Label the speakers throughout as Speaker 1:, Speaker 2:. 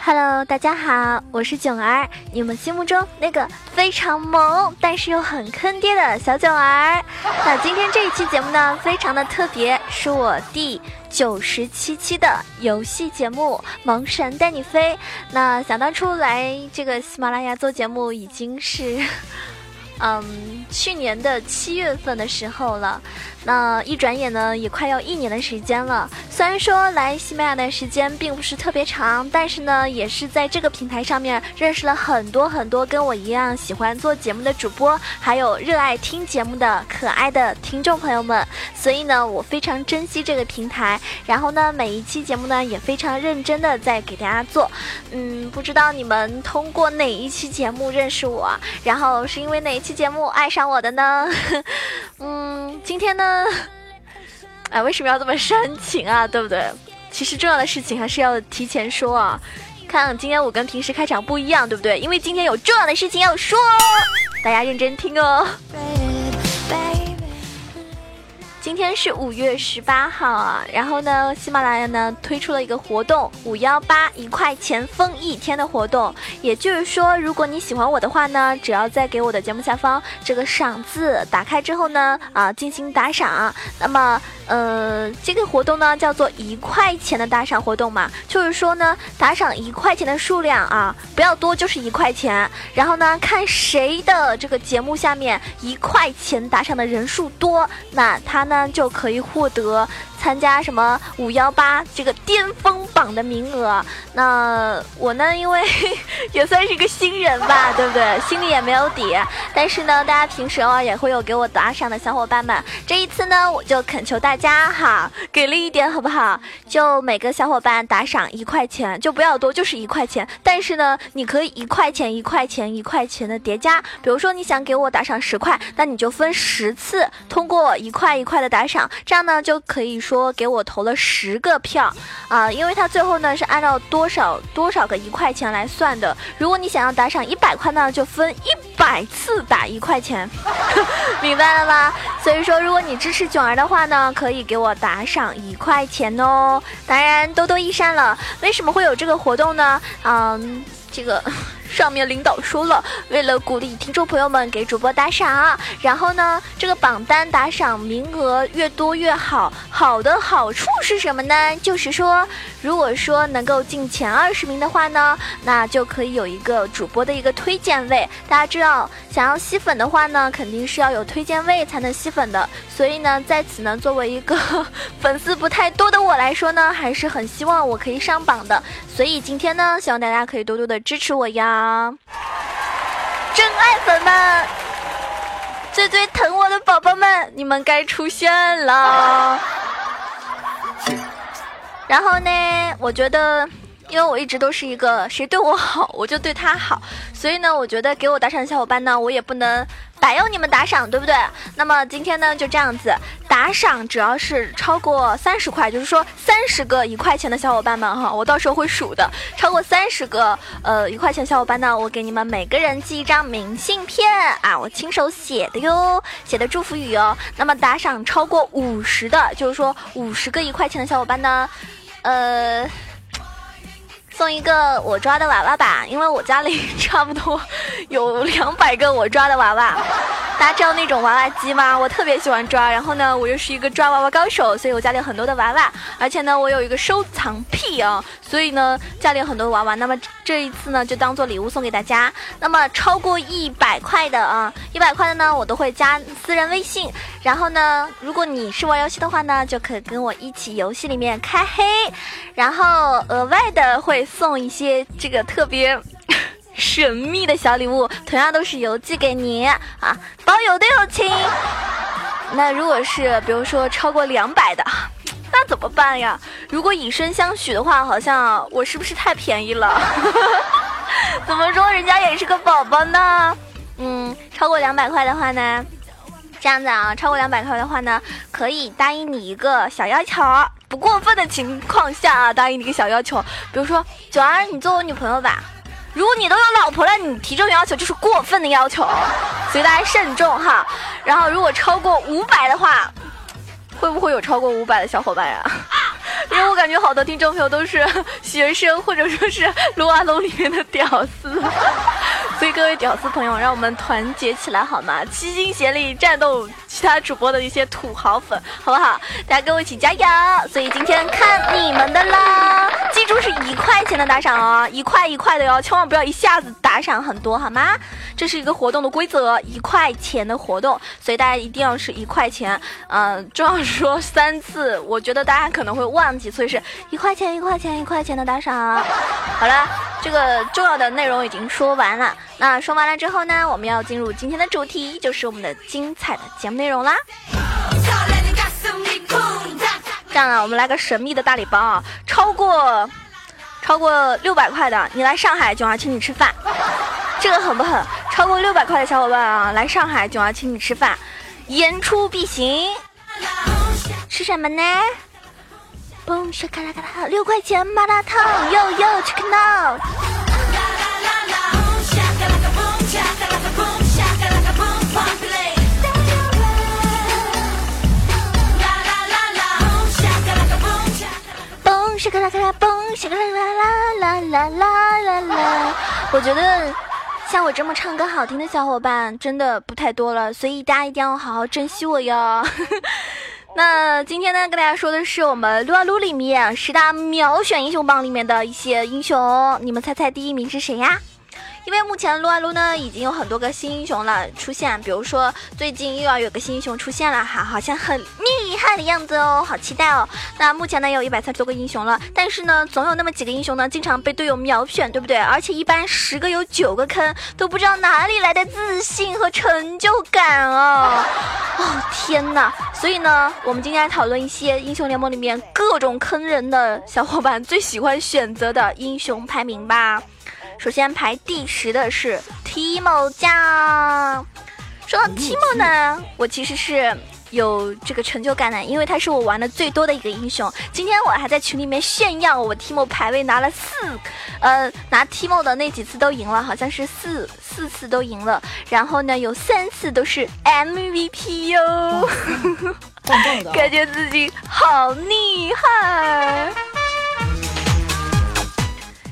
Speaker 1: Hello，大家好，我是囧儿，你们心目中那个非常萌但是又很坑爹的小囧儿。那今天这一期节目呢，非常的特别，是我弟九十七期的游戏节目《萌神带你飞》。那想当初来这个喜马拉雅做节目，已经是。嗯，去年的七月份的时候了，那一转眼呢，也快要一年的时间了。虽然说来西班牙的时间并不是特别长，但是呢，也是在这个平台上面认识了很多很多跟我一样喜欢做节目的主播，还有热爱听节目的可爱的听众朋友们。所以呢，我非常珍惜这个平台。然后呢，每一期节目呢，也非常认真的在给大家做。嗯，不知道你们通过哪一期节目认识我，然后是因为哪一期。节目爱上我的呢，嗯，今天呢，哎，为什么要这么煽情啊？对不对？其实重要的事情还是要提前说啊。看今天我跟平时开场不一样，对不对？因为今天有重要的事情要说，大家认真听哦。今天是五月十八号啊，然后呢，喜马拉雅呢推出了一个活动，五幺八一块钱封一天的活动。也就是说，如果你喜欢我的话呢，只要在给我的节目下方这个赏字打开之后呢，啊，进行打赏，那么。呃，这个活动呢叫做一块钱的打赏活动嘛，就是说呢，打赏一块钱的数量啊，不要多，就是一块钱。然后呢，看谁的这个节目下面一块钱打赏的人数多，那他呢就可以获得。参加什么五幺八这个巅峰榜的名额？那我呢，因为 也算是一个新人吧，对不对？心里也没有底。但是呢，大家平时偶尔也会有给我打赏的小伙伴们。这一次呢，我就恳求大家哈，给力一点好不好？就每个小伙伴打赏一块钱，就不要多，就是一块钱。但是呢，你可以一块钱、一块钱、一块钱的叠加。比如说你想给我打赏十块，那你就分十次，通过一块一块的打赏，这样呢就可以。说给我投了十个票啊，因为他最后呢是按照多少多少个一块钱来算的。如果你想要打赏一百块呢，就分一百次打一块钱，明白了吗？所以说，如果你支持囧儿的话呢，可以给我打赏一块钱哦。当然，多多益善了。为什么会有这个活动呢？嗯，这个。上面领导说了，为了鼓励听众朋友们给主播打赏，然后呢，这个榜单打赏名额越多越好。好的好处是什么呢？就是说，如果说能够进前二十名的话呢，那就可以有一个主播的一个推荐位。大家知道，想要吸粉的话呢，肯定是要有推荐位才能吸粉的。所以呢，在此呢，作为一个 粉丝不太多的我来说呢，还是很希望我可以上榜的。所以今天呢，希望大家可以多多的支持我呀。啊，真爱粉们，最最疼我的宝宝们，你们该出现了。然后呢，我觉得，因为我一直都是一个谁对我好，我就对他好，所以呢，我觉得给我打赏的小伙伴呢，我也不能。白要你们打赏，对不对？那么今天呢，就这样子，打赏只要是超过三十块，就是说三十个一块钱的小伙伴们哈，我到时候会数的。超过三十个呃一块钱小伙伴呢，我给你们每个人寄一张明信片啊，我亲手写的哟，写的祝福语哦。那么打赏超过五十的，就是说五十个一块钱的小伙伴呢，呃。送一个我抓的娃娃吧，因为我家里 差不多有两百个我抓的娃娃。大家知道那种娃娃机吗？我特别喜欢抓，然后呢，我又是一个抓娃娃高手，所以我家里有很多的娃娃，而且呢，我有一个收藏癖啊，所以呢，家里有很多娃娃。那么这一次呢，就当做礼物送给大家。那么超过一百块的啊，一百块的呢，我都会加私人微信。然后呢，如果你是玩游戏的话呢，就可以跟我一起游戏里面开黑，然后额外的会送一些这个特别。神秘的小礼物，同样都是邮寄给你啊，包邮的友情。那如果是比如说超过两百的，那怎么办呀？如果以身相许的话，好像我是不是太便宜了？怎么说人家也是个宝宝呢？嗯，超过两百块的话呢，这样子啊，超过两百块的话呢，可以答应你一个小要求，不过分的情况下啊，答应你一个小要求，比如说九儿，你做我女朋友吧。如果你都有老婆了，你提这种要求就是过分的要求，所以大家慎重哈。然后如果超过五百的话，会不会有超过五百的小伙伴呀？因为我感觉好多听众朋友都是学生，或者说是撸啊撸里面的屌丝，所以各位屌丝朋友，让我们团结起来好吗？齐心协力战斗其他主播的一些土豪粉，好不好？大家跟我一起加油！所以今天看你们的啦，记住是一块钱的打赏哦，一块一块的哟，千万不要一下子打赏很多好吗？这是一个活动的规则，一块钱的活动，所以大家一定要是一块钱。嗯，重要说三次，我觉得大家可能会忘记，所以是一块钱、一块钱、一块钱的打赏。好了，这个重要的内容已经说完了。那说完了之后呢，我们要进入今天的主题，就是我们的精彩的节目内容啦。这样啊，我们来个神秘的大礼包啊，超过超过六百块的，你来上海囧儿请你吃饭，这个狠不狠？超过六百块的小伙伴啊，来上海就要请你吃饭，言出必行。吃什么呢？嘣沙卡拉卡拉，六块钱麻辣烫，哟哟，check it out。嘣沙卡拉卡拉，嘣沙卡拉啦啦啦啦啦啦，我觉得。像我这么唱歌好听的小伙伴真的不太多了，所以大家一定要好好珍惜我哟。那今天呢，跟大家说的是我们撸啊撸里面十大秒选英雄榜里面的一些英雄，你们猜猜第一名是谁呀？因为目前撸啊撸呢已经有很多个新英雄了出现，比如说最近又要有个新英雄出现了哈，好像很厉害的样子哦，好期待哦。那目前呢有一百三十多个英雄了，但是呢总有那么几个英雄呢经常被队友秒选，对不对？而且一般十个有九个坑，都不知道哪里来的自信和成就感哦。哦天哪！所以呢我们今天来讨论一些英雄联盟里面各种坑人的小伙伴最喜欢选择的英雄排名吧。首先排第十的是 Timo 酱。说到 Timo 呢，我其实是有这个成就感的，因为他是我玩的最多的一个英雄。今天我还在群里面炫耀，我 Timo 排位拿了四，呃，拿 Timo 的那几次都赢了，好像是四四次都赢了。然后呢，有三次都是 MVP 哟，感觉自己好厉害。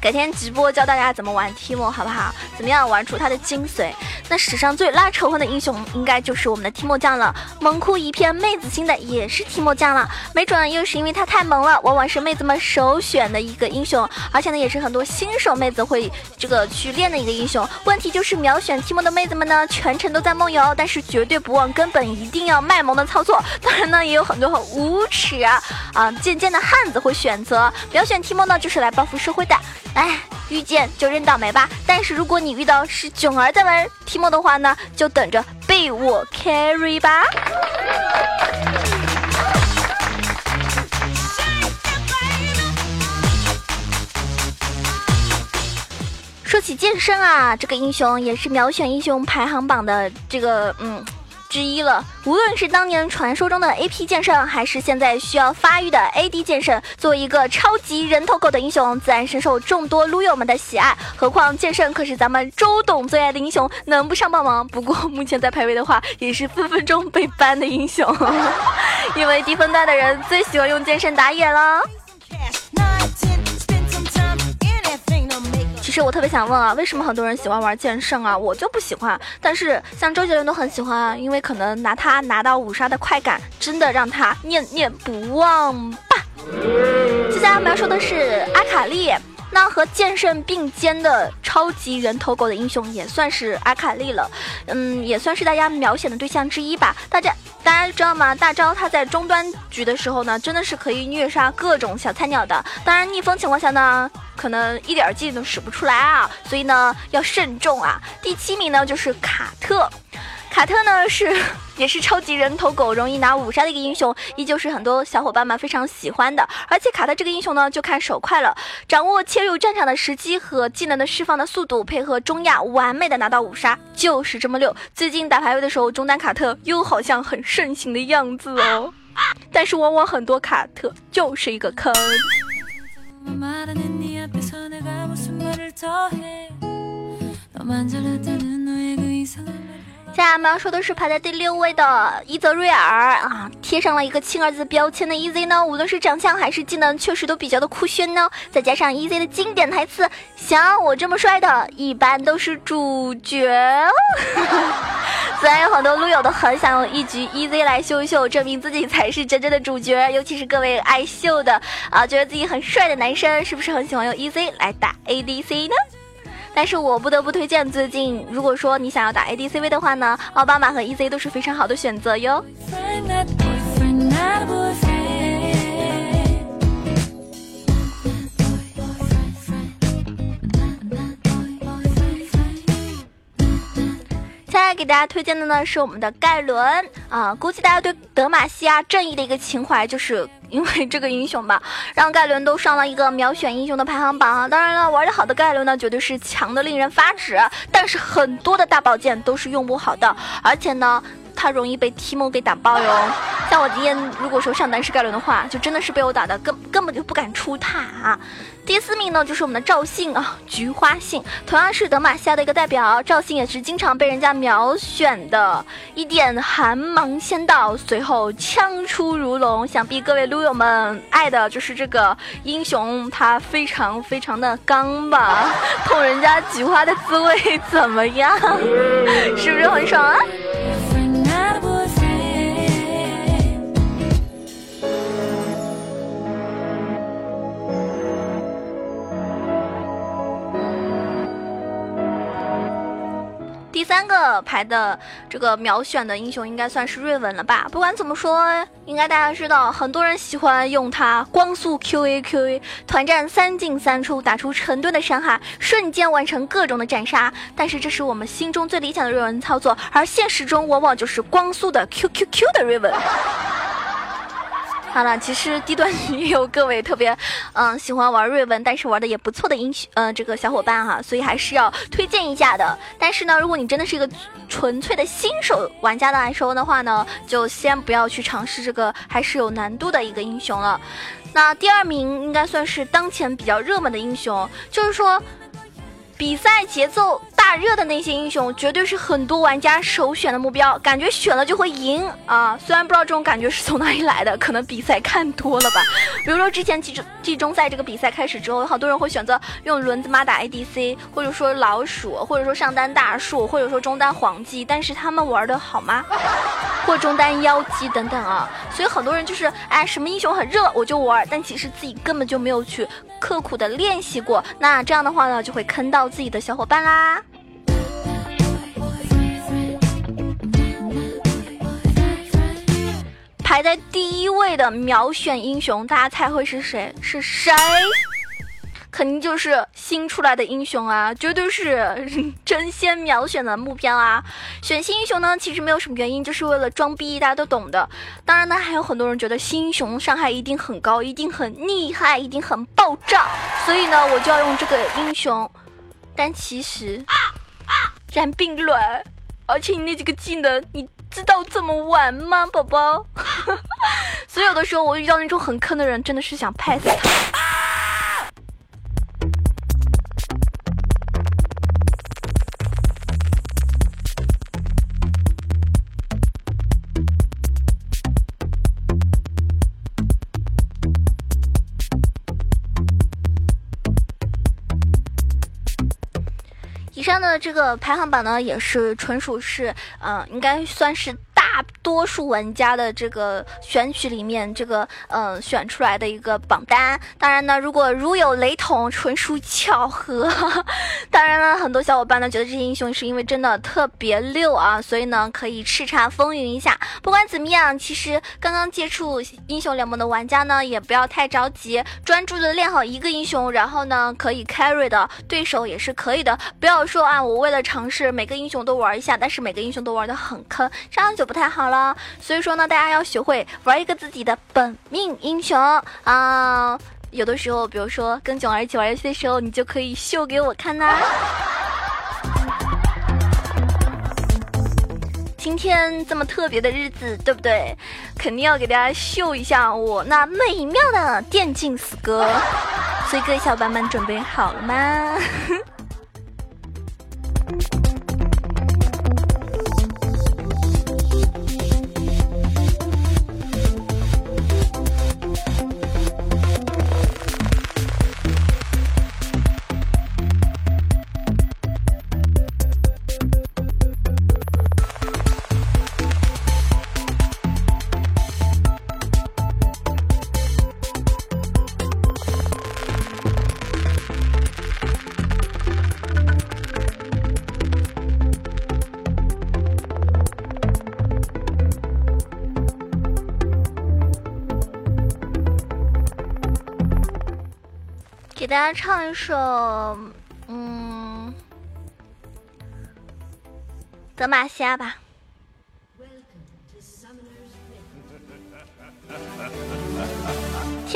Speaker 1: 改天直播教大家怎么玩 Timo 好不好？怎么样玩出他的精髓？那史上最拉仇恨的英雄应该就是我们的 Timo 酱了。萌哭一片妹子心的也是 Timo 酱了。没准又是因为他太萌了，往往是妹子们首选的一个英雄，而且呢也是很多新手妹子会这个去练的一个英雄。问题就是秒选 Timo 的妹子们呢，全程都在梦游，但是绝对不忘根本，一定要卖萌的操作。当然呢，也有很多很无耻啊啊贱贱的汉子会选择秒选 Timo 呢，就是来报复社会的。哎，遇见就认倒霉吧。但是如果你遇到是囧儿在玩提莫的话呢，就等着被我 carry 吧。说起剑圣啊，这个英雄也是秒选英雄排行榜的这个嗯。之一了。无论是当年传说中的 AP 剑圣，还是现在需要发育的 AD 剑圣，作为一个超级人头狗的英雄，自然深受众多撸友们的喜爱。何况剑圣可是咱们周董最爱的英雄，能不上榜吗？不过目前在排位的话，也是分分钟被 ban 的英雄，因为低分段的人最喜欢用剑圣打野了。其实我特别想问啊，为什么很多人喜欢玩剑圣啊？我就不喜欢。但是像周杰伦都很喜欢啊，因为可能拿他拿到五杀的快感，真的让他念念不忘吧。接下来我们要说的是阿卡丽。那和剑圣并肩的超级人头狗的英雄也算是阿卡丽了，嗯，也算是大家秒选的对象之一吧。大家大家知道吗？大招他在中端局的时候呢，真的是可以虐杀各种小菜鸟的。当然逆风情况下呢，可能一点技能使不出来啊，所以呢要慎重啊。第七名呢就是卡特。卡特呢是 也是超级人头狗，容易拿五杀的一个英雄，依旧是很多小伙伴们非常喜欢的。而且卡特这个英雄呢，就看手快了，掌握切入战场的时机和技能的释放的速度，配合中亚完美的拿到五杀，就是这么溜。最近打排位的时候，中单卡特又好像很盛行的样子哦。但是往往很多卡特就是一个坑。接下来我们要说的是排在第六位的伊泽瑞尔啊，贴上了一个亲儿子标签的 EZ 呢，无论是长相还是技能，确实都比较的酷炫呢。再加上 EZ 的经典台词：“像我这么帅的，一般都是主角。”虽然有很多撸友都很想用一局 EZ 来秀一秀，证明自己才是真正的主角，尤其是各位爱秀的啊，觉得自己很帅的男生，是不是很喜欢用 EZ 来打 ADC 呢？但是我不得不推荐，最近如果说你想要打 ADCV 的话呢，奥巴马和 EZ 都是非常好的选择哟。现在给大家推荐的呢是我们的盖伦啊，估计大家对德玛西亚正义的一个情怀，就是因为这个英雄吧，让盖伦都上了一个秒选英雄的排行榜啊。当然了，玩的好的盖伦呢，绝对是强的令人发指，但是很多的大宝剑都是用不好的，而且呢。他容易被 Timo 给打爆哟，像我今天如果说上单是盖伦的话，就真的是被我打的根根本就不敢出塔。第四名呢就是我们的赵信啊，菊花信，同样是德玛西亚的一个代表，赵信也是经常被人家秒选的。一点寒芒先到，随后枪出如龙，想必各位撸友们爱的就是这个英雄，他非常非常的刚吧？捅人家菊花的滋味怎么样？是不是很爽啊？三个排的这个秒选的英雄应该算是瑞文了吧？不管怎么说，应该大家知道，很多人喜欢用它光速 Q A Q A，团战三进三出，打出成吨的伤害，瞬间完成各种的斩杀。但是这是我们心中最理想的瑞文操作，而现实中往往就是光速的 Q Q Q 的瑞文。好了，其实低端也有各位特别，嗯，喜欢玩瑞文，但是玩的也不错的英雄，嗯，这个小伙伴哈，所以还是要推荐一下的。但是呢，如果你真的是一个纯粹的新手玩家的来说的话呢，就先不要去尝试这个还是有难度的一个英雄了。那第二名应该算是当前比较热门的英雄，就是说。比赛节奏大热的那些英雄，绝对是很多玩家首选的目标，感觉选了就会赢啊！虽然不知道这种感觉是从哪里来的，可能比赛看多了吧。比如说之前季中季中赛这个比赛开始之后，好多人会选择用轮子妈打 ADC，或者说老鼠，或者说上单大树，或者说中单黄鸡，但是他们玩的好吗？或中单妖姬等等啊！所以很多人就是哎，什么英雄很热我就玩，但其实自己根本就没有去刻苦的练习过，那这样的话呢，就会坑到。自己的小伙伴啦，排在第一位的秒选英雄，大家猜会是谁？是谁？肯定就是新出来的英雄啊，绝对是 争先秒选的目标啊！选新英雄呢，其实没有什么原因，就是为了装逼，大家都懂的。当然呢，还有很多人觉得新英雄伤害一定很高，一定很厉害，一定很爆炸，所以呢，我就要用这个英雄。但其实染病卵，而且你那几个技能，你知道怎么玩吗，宝宝？所以有的时候我遇到那种很坑的人，真的是想拍死他。那这个排行榜呢，也是纯属是，嗯，应该算是。多数玩家的这个选取里面，这个嗯选出来的一个榜单。当然呢，如果如有雷同，纯属巧合。当然了，很多小伙伴呢觉得这些英雄是因为真的特别溜啊，所以呢可以叱咤风云一下。不管怎么样，其实刚刚接触英雄联盟的玩家呢，也不要太着急，专注的练好一个英雄，然后呢可以 carry 的对手也是可以的。不要说啊，我为了尝试每个英雄都玩一下，但是每个英雄都玩的很坑，这样就。不太好了，所以说呢，大家要学会玩一个自己的本命英雄啊。有的时候，比如说跟囧儿一起玩游戏的时候，你就可以秀给我看呐。今天这么特别的日子，对不对？肯定要给大家秀一下我那美妙的电竞死歌。所以各位小伙伴们准备好了吗？给大家唱一首，嗯，德玛西亚吧。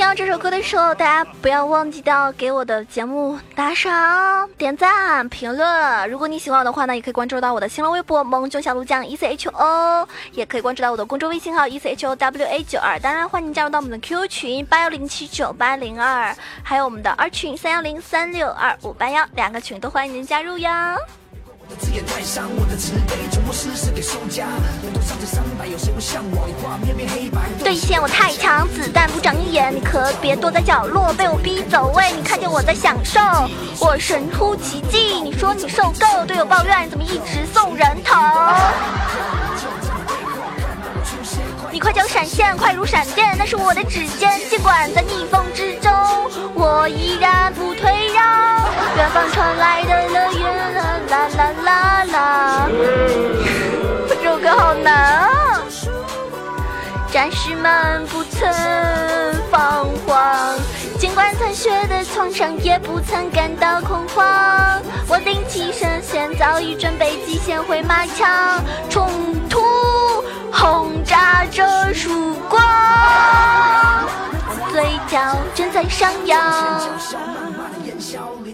Speaker 1: 到这首歌的时候，大家不要忘记掉给我的节目打赏、点赞、评论。如果你喜欢我的话呢，也可以关注到我的新浪微博“萌囧小鹿酱 E C H O”，也可以关注到我的公众微信号 “E C H O W A 九二”。当然，欢迎加入到我们的 QQ 群八幺零七九八零二，还有我们的二群三幺零三六二五八幺，两个群都欢迎您加入哟。你的字眼太伤，我的慈悲从不施舍给输家对线我太强，子弹不长眼，你可别躲在角落被我逼走位。你看见我在享受，我神出奇迹。你说你受够，队友抱怨怎么一直送人头。你快叫闪现，快如闪电，那是我的指尖。尽管在逆风之中，我依然不。远方传来的乐园，啦啦啦啦。这首歌好难啊！战士们不曾彷徨，尽管残血的创伤，也不曾感到恐慌。我拎起圣剑，早已准备极限回马枪，冲突。轰炸着曙光，嘴角正在上扬。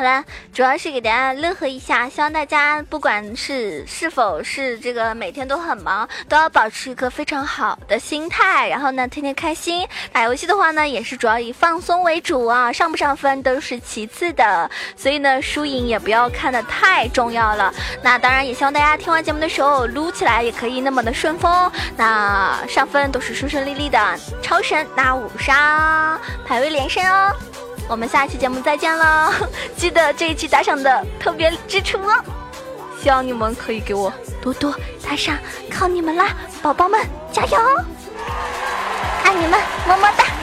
Speaker 1: 好了，主要是给大家乐呵一下，希望大家不管是是否是这个每天都很忙，都要保持一个非常好的心态，然后呢，天天开心。打游戏的话呢，也是主要以放松为主啊，上不上分都是其次的，所以呢，输赢也不要看得太重要了。那当然也希望大家听完节目的时候撸起来也可以那么的顺风，那上分都是顺顺利利的，超神拿五杀，排位连胜哦。我们下期节目再见了，记得这一期打赏的特别之处哦，希望你们可以给我多多打赏，靠你们啦，宝宝们加油，爱你们，么么哒。